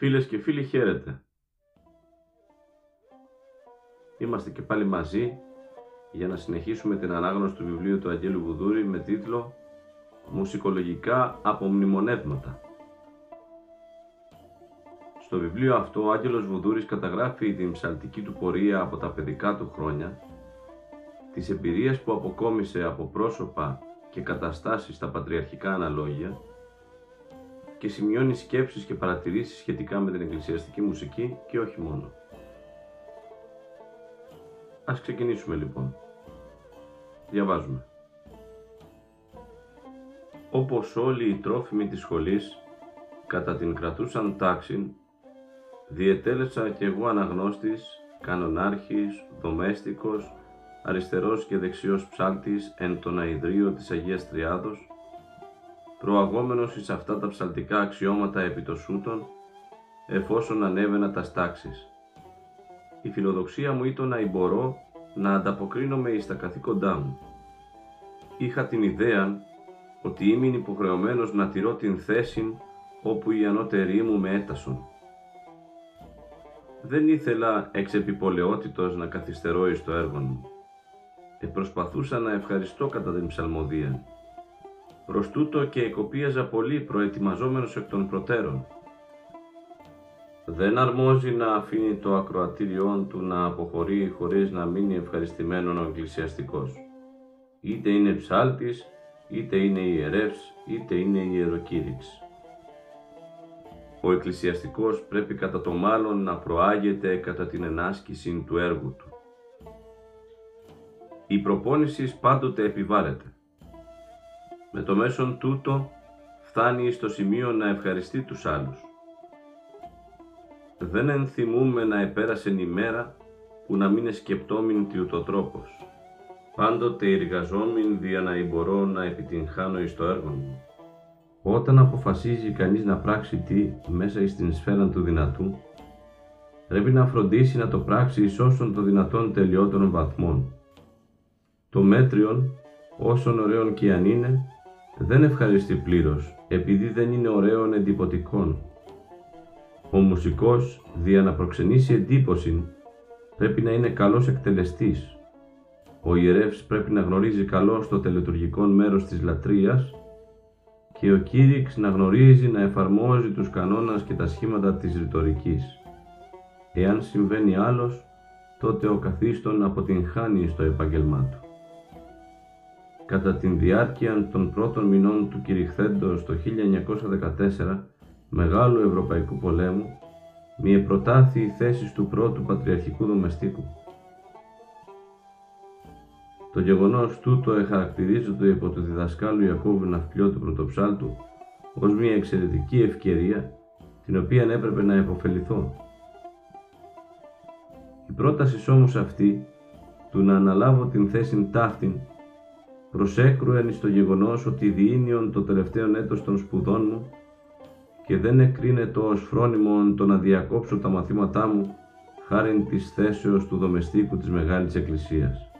Φίλες και φίλοι χαίρετε. Είμαστε και πάλι μαζί για να συνεχίσουμε την ανάγνωση του βιβλίου του Αγγέλου Βουδούρη με τίτλο «Μουσικολογικά απομνημονεύματα». Στο βιβλίο αυτό ο Άγγελος Βουδούρης καταγράφει την ψαλτική του πορεία από τα παιδικά του χρόνια, τις εμπειρίες που αποκόμισε από πρόσωπα και καταστάσεις στα πατριαρχικά αναλόγια και σημειώνει σκέψεις και παρατηρήσεις σχετικά με την εκκλησιαστική μουσική και όχι μόνο. Ας ξεκινήσουμε λοιπόν. Διαβάζουμε. Όπως όλοι οι τρόφιμοι της σχολής, κατά την κρατούσαν τάξη, διετέλεσα κι εγώ αναγνώστης, κανονάρχης, δομέστικος, αριστερός και δεξιός ψάλτης εν τον αηδρείο της Αγίας Τριάδος, προαγόμενος εις αυτά τα ψαλτικά αξιώματα επί το σούτον, εφόσον ανέβαινα τας στάξεις. Η φιλοδοξία μου ήταν να μπορώ να ανταποκρίνομαι εις τα καθήκοντά μου. Είχα την ιδέα ότι ήμουν υποχρεωμένος να τηρώ την θέση όπου οι ανώτεροι μου με έτασον. Δεν ήθελα εξ επιπολαιότητος να καθυστερώ εις το έργο μου. Επροσπαθούσα να ευχαριστώ κατά την ψαλμοδία Προς τούτο και εκοπίαζα πολύ προετοιμαζόμενος εκ των προτέρων. Δεν αρμόζει να αφήνει το ακροατήριόν του να αποχωρεί χωρίς να μείνει ευχαριστημένον ο εκκλησιαστικός. Είτε είναι ψάλτης, είτε είναι ιερεύς, είτε είναι ιεροκήρυξ. Ο εκκλησιαστικός πρέπει κατά το μάλλον να προάγεται κατά την ενάσκηση του έργου του. Η προπόνησης πάντοτε επιβάρεται. Με το μέσον τούτο φτάνει στο σημείο να ευχαριστεί τους άλλους. Δεν ενθυμούμε να επέρασε η μέρα που να μην σκεπτόμην τι ούτω τρόπος. Πάντοτε εργαζόμην δια να μπορώ να επιτυγχάνω εις το έργο μου. Όταν αποφασίζει κανείς να πράξει τι μέσα εις την σφαίρα του δυνατού, πρέπει να φροντίσει να το πράξει εις όσων το δυνατόν τελειότερων βαθμών. Το μέτριον, όσον ωραίον και αν είναι, δεν ευχαριστεί πλήρως, επειδή δεν είναι ωραίων εντυπωτικών. Ο μουσικός, δια να προξενήσει εντύπωση, πρέπει να είναι καλός εκτελεστής. Ο ιερεύς πρέπει να γνωρίζει καλώς το τελετουργικό μέρος της λατρείας και ο κήρυξ να γνωρίζει να εφαρμόζει τους κανόνας και τα σχήματα της ρητορικής. Εάν συμβαίνει άλλος, τότε ο καθίστον αποτυγχάνει στο επάγγελμά του. Κατά την διάρκεια των πρώτων μηνών του κηρυχθέντος το 1914, Μεγάλου Ευρωπαϊκού Πολέμου, μη προτάθη η θέση του πρώτου Πατριαρχικού Δομεστίκου. Το γεγονός τούτο εχαρακτηρίζεται υπό του διδασκάλου Ιακώβου Ναυπλιώτου Πρωτοψάλτου ως μια εξαιρετική ευκαιρία την οποία έπρεπε να υποφεληθώ. Η πρόταση όμως αυτή του να αναλάβω την θέση ταύτην προσέκρουεν στο γεγονός ότι διήνιον το τελευταίο έτος των σπουδών μου και δεν εκρίνεται ως φρόνιμον το να διακόψω τα μαθήματά μου χάριν της θέσεως του δομεστίκου της Μεγάλης Εκκλησίας.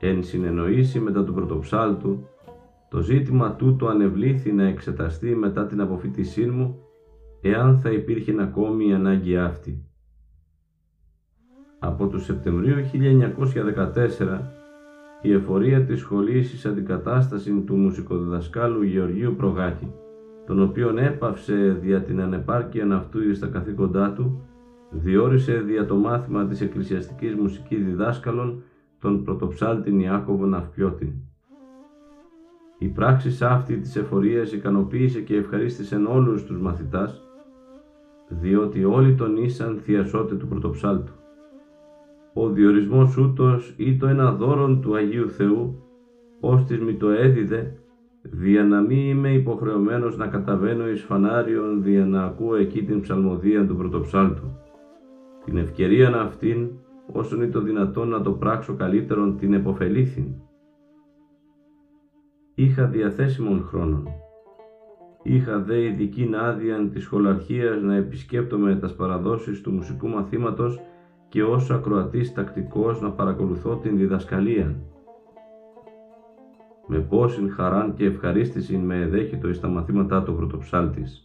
Εν συνεννοήσει μετά του πρωτοψάλτου, το ζήτημα τούτο ανεβλήθη να εξεταστεί μετά την αποφύτισή μου, εάν θα υπήρχε ακόμη η ανάγκη αυτή. Από το Σεπτεμβρίου 1914 η εφορία της σχολής εις αντικατάστασης του μουσικοδιδασκάλου Γεωργίου Προγάκη, τον οποίον έπαυσε δια την ανεπάρκεια αυτού στα καθήκοντά του, διόρισε δια το μάθημα της εκκλησιαστικής μουσικής διδάσκαλων τον πρωτοψάλτην Ιάκωβο Ναυπιώτην. Η πράξη αυτή της εφορίας ικανοποίησε και ευχαρίστησε όλους τους μαθητάς, διότι όλοι τον ήσαν θειασότε του πρωτοψάλτου. Ο διορισμός ούτως ή το ένα δώρον του Αγίου Θεού, ώστις μη το έδιδε, δια να μη είμαι υποχρεωμένος να καταβαίνω εις φανάριον δια να ακούω εκεί την ψαλμοδία του πρωτοψάλτου. Την ευκαιρία αυτήν, όσον είναι το δυνατόν να το πράξω καλύτερον, την εποφελήθην. Είχα διαθέσιμον χρόνον. Είχα δε ειδική άδεια της σχολαρχίας να επισκέπτομαι τας παραδόσεις του μουσικού μαθήματος και ως ακροατής τακτικός να παρακολουθώ την διδασκαλία. Με πόσην χαράν και ευχαρίστηση με εδέχητο εις τα μαθήματά του πρωτοψάλτης.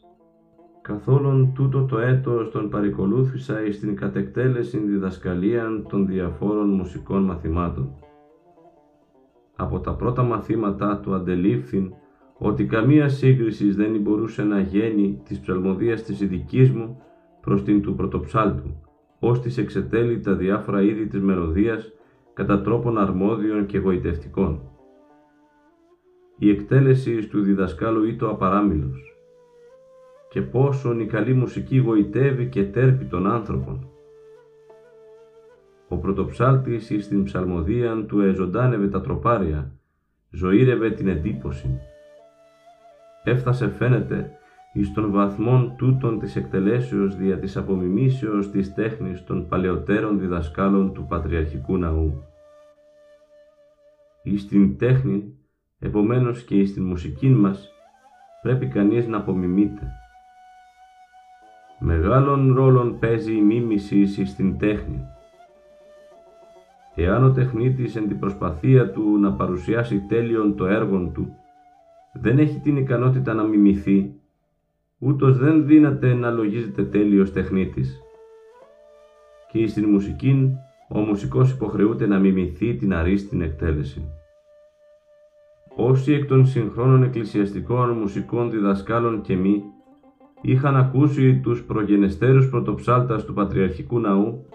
Καθόλον τούτο το έτος τον παρικολούθησα εις την κατεκτέλεση διδασκαλίαν των διαφόρων μουσικών μαθημάτων. Από τα πρώτα μαθήματά του αντελήφθην ότι καμία σύγκριση δεν μπορούσε να γίνει της ψαλμοδίας της ειδικής μου προς την του πρωτοψάλτου, ώστις εξετέλει τα διάφορα είδη της μελωδίας κατά τρόπον αρμόδιων και γοητευτικών. Η εκτέλεση του διδασκάλου ήταν απαράμιλος και πόσον η καλή μουσική γοητεύει και τέρπει τον άνθρωπον. Ο πρωτοψάλτης εις την ψαλμοδίαν του εζωντάνευε τα τροπάρια, ζωήρευε την εντύπωση. Έφτασε φαίνεται εις των βαθμών τούτων της εκτελέσεως δια της απομιμήσεως της τέχνης των παλαιότερων διδασκάλων του Πατριαρχικού Ναού. Εις την τέχνη, επομένως και εις την μουσική μας, πρέπει κανείς να απομιμείται. Μεγάλων ρόλων παίζει η μίμηση στην τέχνη. Εάν ο τεχνίτης εν την προσπαθία του να παρουσιάσει τέλειον το έργο του, δεν έχει την ικανότητα να μιμηθεί, ούτως δεν δύναται να λογίζεται τέλειος τεχνίτης. Και στην μουσική, ο μουσικός υποχρεούται να μιμηθεί την αρίστην εκτέλεση. Όσοι εκ των συγχρόνων εκκλησιαστικών μουσικών διδασκάλων και μη, είχαν ακούσει τους προγενεστέρους πρωτοψάλτας του Πατριαρχικού Ναού,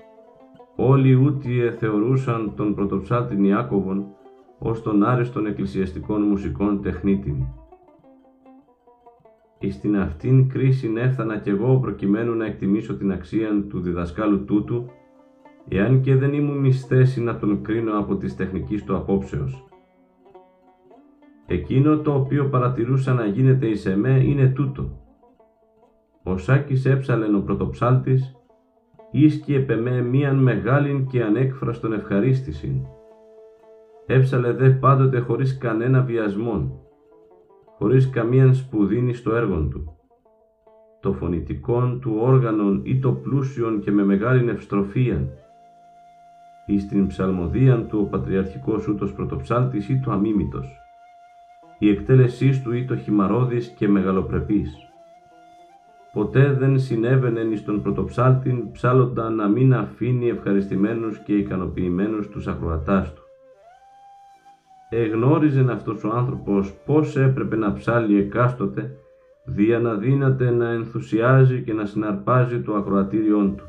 όλοι ούτιε θεωρούσαν τον πρωτοψάλτη Ιάκωβον ως τον άριστον εκκλησιαστικών μουσικών τεχνίτη. Εις την αυτήν κρίση έφθανα κι εγώ προκειμένου να εκτιμήσω την αξία του διδασκάλου τούτου, εάν και δεν ήμουν εις θέση να τον κρίνω από της τεχνικής του απόψεως. Εκείνο το οποίο παρατηρούσα να γίνεται εις εμέ είναι τούτο, ο Σάκης έψαλεν ο πρωτοψάλτης, ίσκη επεμέ μίαν μεγάλην και ανέκφραστον ευχαρίστησιν. Έψαλε δε πάντοτε χωρίς κανένα βιασμόν, χωρίς καμίαν σπουδήνη στο έργο του. Το φωνητικόν του όργανον ή το πλούσιον και με μεγάλην ευστροφίαν, ή στην ψαλμοδίαν του ο πατριαρχικός ούτος πρωτοψάλτης ή το αμίμητος, η εκτέλεσής του ή το χυμαρόδης και μεγαλοπρεπής ποτέ δεν συνέβαινε εις τον πρωτοψάλτην ψάλλοντα να μην αφήνει ευχαριστημένους και ικανοποιημένους τους ακροατάς του. Εγνώριζεν αυτός ο άνθρωπος πώς έπρεπε να ψάλει εκάστοτε, δια να δύναται να ενθουσιάζει και να συναρπάζει το ακροατήριόν του.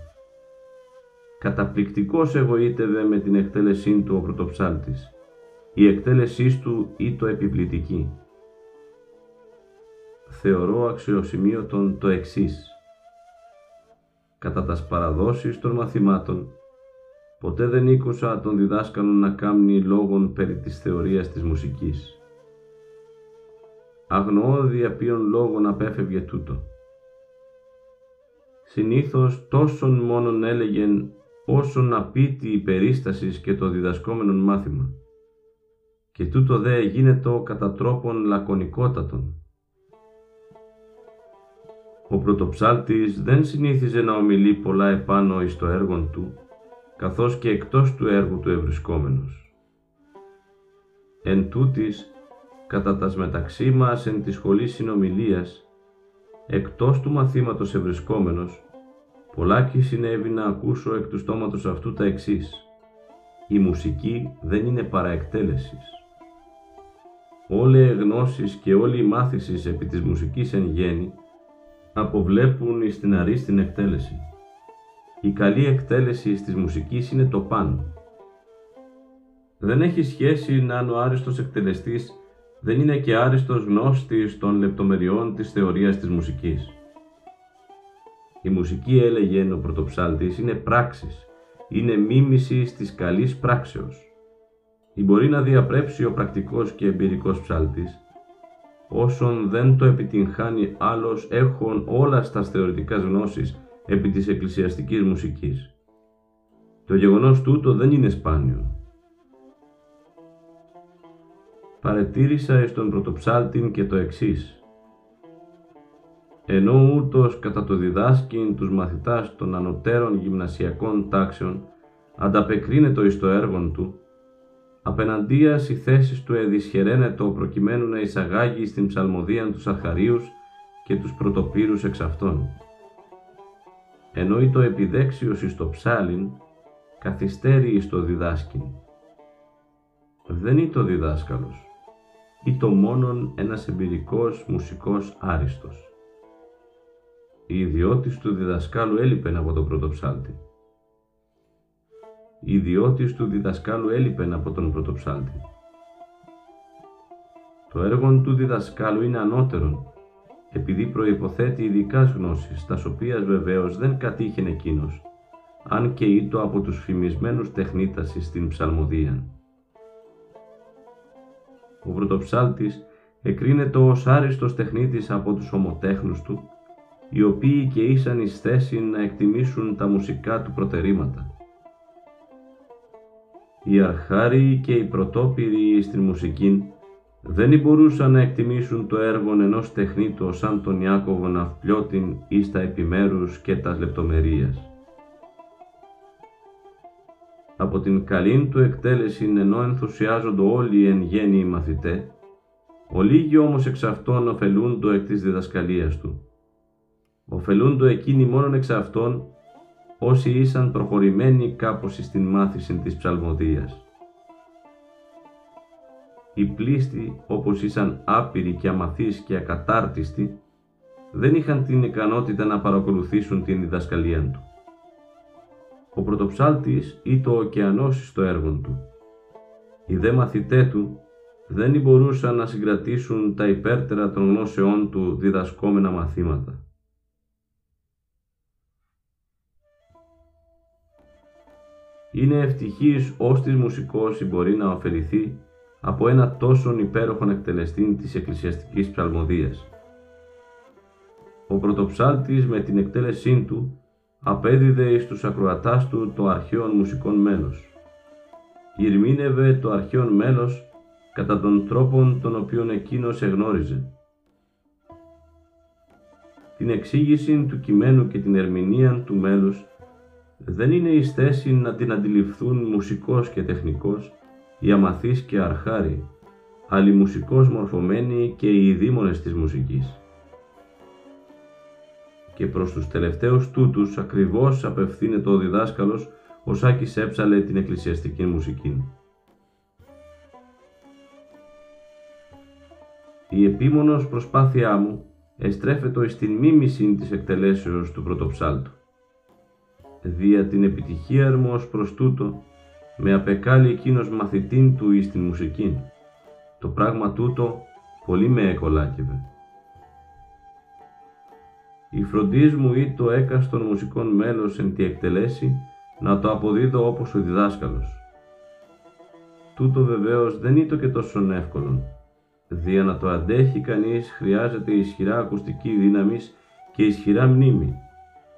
Καταπληκτικός εγωίτευε με την εκτέλεσή του ο πρωτοψάλτης. Η εκτέλεσή του το επιπλητική θεωρώ αξιοσημείωτον το εξής. Κατά τας παραδόσεις των μαθημάτων, ποτέ δεν ήκουσα τον διδάσκαλο να κάμνει λόγων περί της θεωρίας της μουσικής. Αγνοώ δια ποιον λόγων απέφευγε τούτο. Συνήθως τόσον μόνον έλεγεν όσον απίτη η περίστασης και το διδασκόμενον μάθημα. Και τούτο δε γίνεται κατά τρόπον λακωνικότατον, ο πρωτοψάλτης δεν συνήθιζε να ομιλεί πολλά επάνω εις το έργο του, καθώς και εκτός του έργου του ευρισκόμενος. Εν τούτης, κατά τας μεταξύ μας εν της σχολής συνομιλίας, εκτός του μαθήματος ευρισκόμενος, πολλάκι συνέβη να ακούσω εκ του στόματος αυτού τα εξής. η μουσική δεν είναι παραεκτέλεσης. Όλη οι γνώσεις και όλη η μάθησης επί της μουσικής εν γέννη αποβλέπουν εις την αρίστην εκτέλεση. Η καλή εκτέλεση της μουσικής είναι το πάνω. Δεν έχει σχέση να αν ο άριστος εκτελεστής δεν είναι και άριστος γνώστης των λεπτομεριών της θεωρίας της μουσικής. Η μουσική έλεγε ο πρωτοψάλτης είναι πράξεις, είναι μίμηση της καλής πράξεως. Ή μπορεί να διαπρέψει ο πρακτικός και εμπειρικός ψάλτης, όσον δεν το επιτυγχάνει άλλος έχουν όλα στα θεωρητικά γνώσεις επί της εκκλησιαστικής μουσικής. Το γεγονός τούτο δεν είναι σπάνιο. Παρετήρησα εις τον πρωτοψάλτην και το εξής. Ενώ ούτως κατά το διδάσκην τους μαθητάς των ανωτέρων γυμνασιακών τάξεων ανταπεκρίνεται εις το έργον του, απέναντίας οι θέσεις του εδυσχεραίνετο προκειμένου να εισαγάγει στην ψαλμοδία τους αρχαρίους και τους πρωτοπύρους εξ αυτών. Ενώ το επιδέξιος εις το ψάλιν, καθυστέρει εις το διδάσκην. Δεν είναι το διδάσκαλος, ή το μόνον ένας εμπειρικός μουσικός άριστος. Η ιδιώτης του διδασκάλου έλειπεν από τον πρωτοψάλτη. Η ιδιώτης του διδασκάλου έλειπεν από τον πρωτοψάλτη. Το έργο του διδασκάλου είναι ανώτερον, επειδή προϋποθέτει ειδικά γνώσεις, τας οποίας βεβαίως δεν κατήχεν εκείνος, αν και ήτο από τους φημισμένους τεχνίτας στην ψαλμοδία. Ο πρωτοψάλτης εκρίνεται ως άριστος τεχνίτης από τους ομοτέχνους του, οι οποίοι και ήσαν εις θέση να εκτιμήσουν τα μουσικά του προτερήματα. Οι αρχάριοι και οι πρωτόπυροι στην μουσική δεν μπορούσαν να εκτιμήσουν το έργο ενός τεχνίτου σαν τον Ιάκωβο Ναυπλιώτην ή στα επιμέρους και τας λεπτομερίας. Από την καλήν του εκτέλεση ενώ ενθουσιάζονται όλοι οι εν γέννη οι μαθητές, ολίγοι όμως εξ αυτών ωφελούντο εκ της διδασκαλίας του. Ωφελούντο εκείνοι μόνον εξ αυτών όσοι ήσαν προχωρημένοι κάπως στην μάθηση της ψαλμοδίας. Οι πλήστοι, όπως ήσαν άπειροι και αμαθείς και ακατάρτιστοι, δεν είχαν την ικανότητα να παρακολουθήσουν την διδασκαλία του. Ο πρωτοψάλτης ή το ωκεανός στο έργο του. Οι δε μαθητέ του δεν μπορούσαν να συγκρατήσουν τα υπέρτερα των γνώσεών του διδασκόμενα μαθήματα. Είναι ευτυχής ώστις μουσικός μπορεί να ωφεληθεί από ένα τόσο υπέροχον εκτελεστή της εκκλησιαστικής ψαλμοδίας. Ο πρωτοψάλτης με την εκτέλεσή του απέδιδε εις τους ακροατάς του το αρχαίον μουσικών μέλος. Ηρμήνευε το αρχαίον μέλος κατά τον τρόπον τον οποίον εκείνος εγνώριζε. Την εξήγηση του κειμένου και την ερμηνεία του μέλους δεν είναι εις θέση να την αντιληφθούν μουσικός και τεχνικός, οι αμαθείς και αρχάροι, αλλά μουσικός μορφωμένοι και οι δήμονες της μουσικής. Και προς τους τελευταίους τούτους ακριβώς απευθύνεται ο διδάσκαλος ο Σάκης έψαλε την εκκλησιαστική μουσική. Η επίμονος προσπάθειά μου εστρέφεται στην μίμηση της εκτελέσεως του πρωτοψάλτου δια την επιτυχία μου ως προς τούτο, με απεκάλει εκείνος μαθητήν του εις την μουσική. Το πράγμα τούτο πολύ με εκολάκευε. Η φροντίς μου ή το έκαστον μουσικών μέλος εν τη εκτελέσει, να το αποδίδω όπως ο διδάσκαλος. Τούτο βεβαίως δεν είναι και τόσο εύκολο, δια να το αντέχει κανείς χρειάζεται ισχυρά ακουστική δύναμης και ισχυρά μνήμη,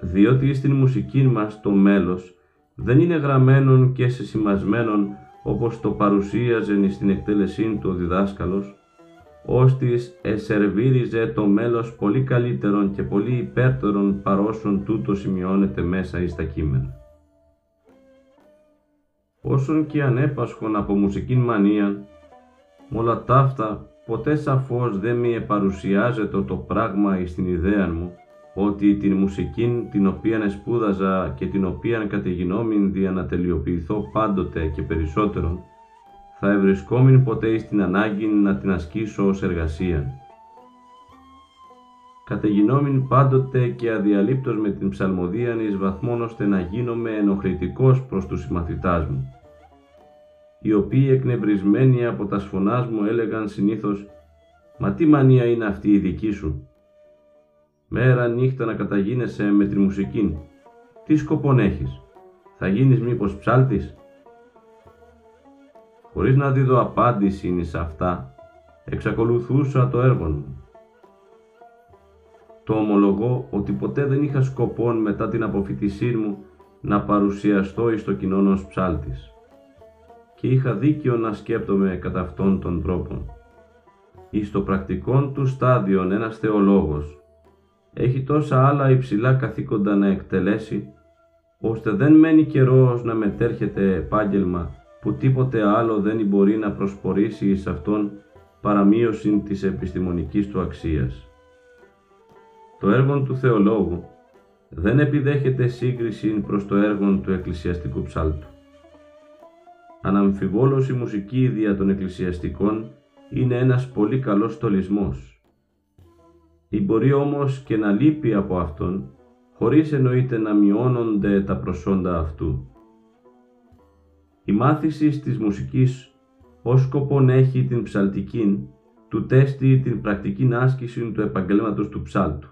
διότι στην μουσική μας το μέλος δεν είναι γραμμένον και σεσημασμένον όπως το παρουσίαζε στην εκτέλεσή του ο διδάσκαλος, ώστις εσερβίριζε το μέλος πολύ καλύτερον και πολύ υπέρτερον παρόσον τούτο σημειώνεται μέσα εις τα κείμενα. Όσον και ανέπασχον από μουσικήν μανία, όλα ταύτα ποτέ σαφώς δεν μη επαρουσιάζεται το πράγμα εις την ιδέα μου, ότι την μουσική την οποία εσπούδαζα και την οποία κατεγινόμην δια να τελειοποιηθώ πάντοτε και περισσότερον, θα ευρισκόμην ποτέ στην ανάγκη να την ασκήσω ως εργασία. Κατεγινόμην πάντοτε και αδιαλείπτως με την ψαλμοδίαν εις βαθμόν ώστε να γίνομαι ενοχλητικός προς τους συμμαθητάς μου, οι οποίοι εκνευρισμένοι από τα σφωνάς μου έλεγαν συνήθως «Μα τι μανία είναι αυτή η δική σου» μέρα νύχτα να καταγίνεσαι με τη μουσική. Τι σκοπόν έχεις, θα γίνεις μήπως ψάλτης; Χωρίς να δίδω απάντηση σε αυτά, εξακολουθούσα το έργο μου. Το ομολογώ ότι ποτέ δεν είχα σκοπόν μετά την αποφυτισή μου να παρουσιαστώ εις το κοινό ως ψάλτης και είχα δίκιο να σκέπτομαι κατά αυτόν τον τρόπο. Εις το πρακτικόν του στάδιον ένας θεολόγος έχει τόσα άλλα υψηλά καθήκοντα να εκτελέσει, ώστε δεν μένει καιρός να μετέρχεται επάγγελμα που τίποτε άλλο δεν μπορεί να προσπορήσει εις αυτόν παραμείωση της επιστημονικής του αξίας. Το έργο του θεολόγου δεν επιδέχεται σύγκριση προς το έργο του εκκλησιαστικού ψάλτου. Αναμφιβόλως η μουσική δια των εκκλησιαστικών είναι ένας πολύ καλός στολισμός ή μπορεί όμως και να λείπει από αυτόν, χωρίς εννοείται να μειώνονται τα προσόντα αυτού. Η μάθηση της μουσικής ως σκοπόν έχει την ψαλτική, του τέστη την πρακτική άσκηση του επαγγέλματος του ψάλτου.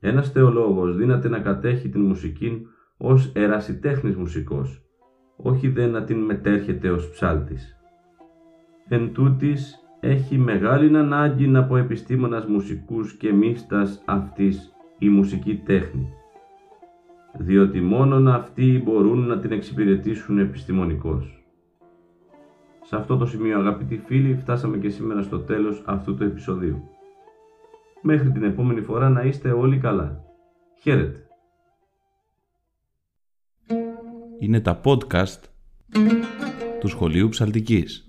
Ένας θεολόγος δύναται να κατέχει την μουσική ως ερασιτέχνης μουσικός, όχι δε να την μετέρχεται ως ψάλτης. Εν τούτης, έχει μεγάλη ανάγκη από επιστήμονας μουσικούς και μίστας αυτής η μουσική τέχνη, διότι μόνον αυτοί μπορούν να την εξυπηρετήσουν επιστημονικώς. Σε αυτό το σημείο αγαπητοί φίλοι φτάσαμε και σήμερα στο τέλος αυτού του επεισοδίου. Μέχρι την επόμενη φορά να είστε όλοι καλά. Χαίρετε. Είναι τα podcast του Σχολείου Ψαλτικής.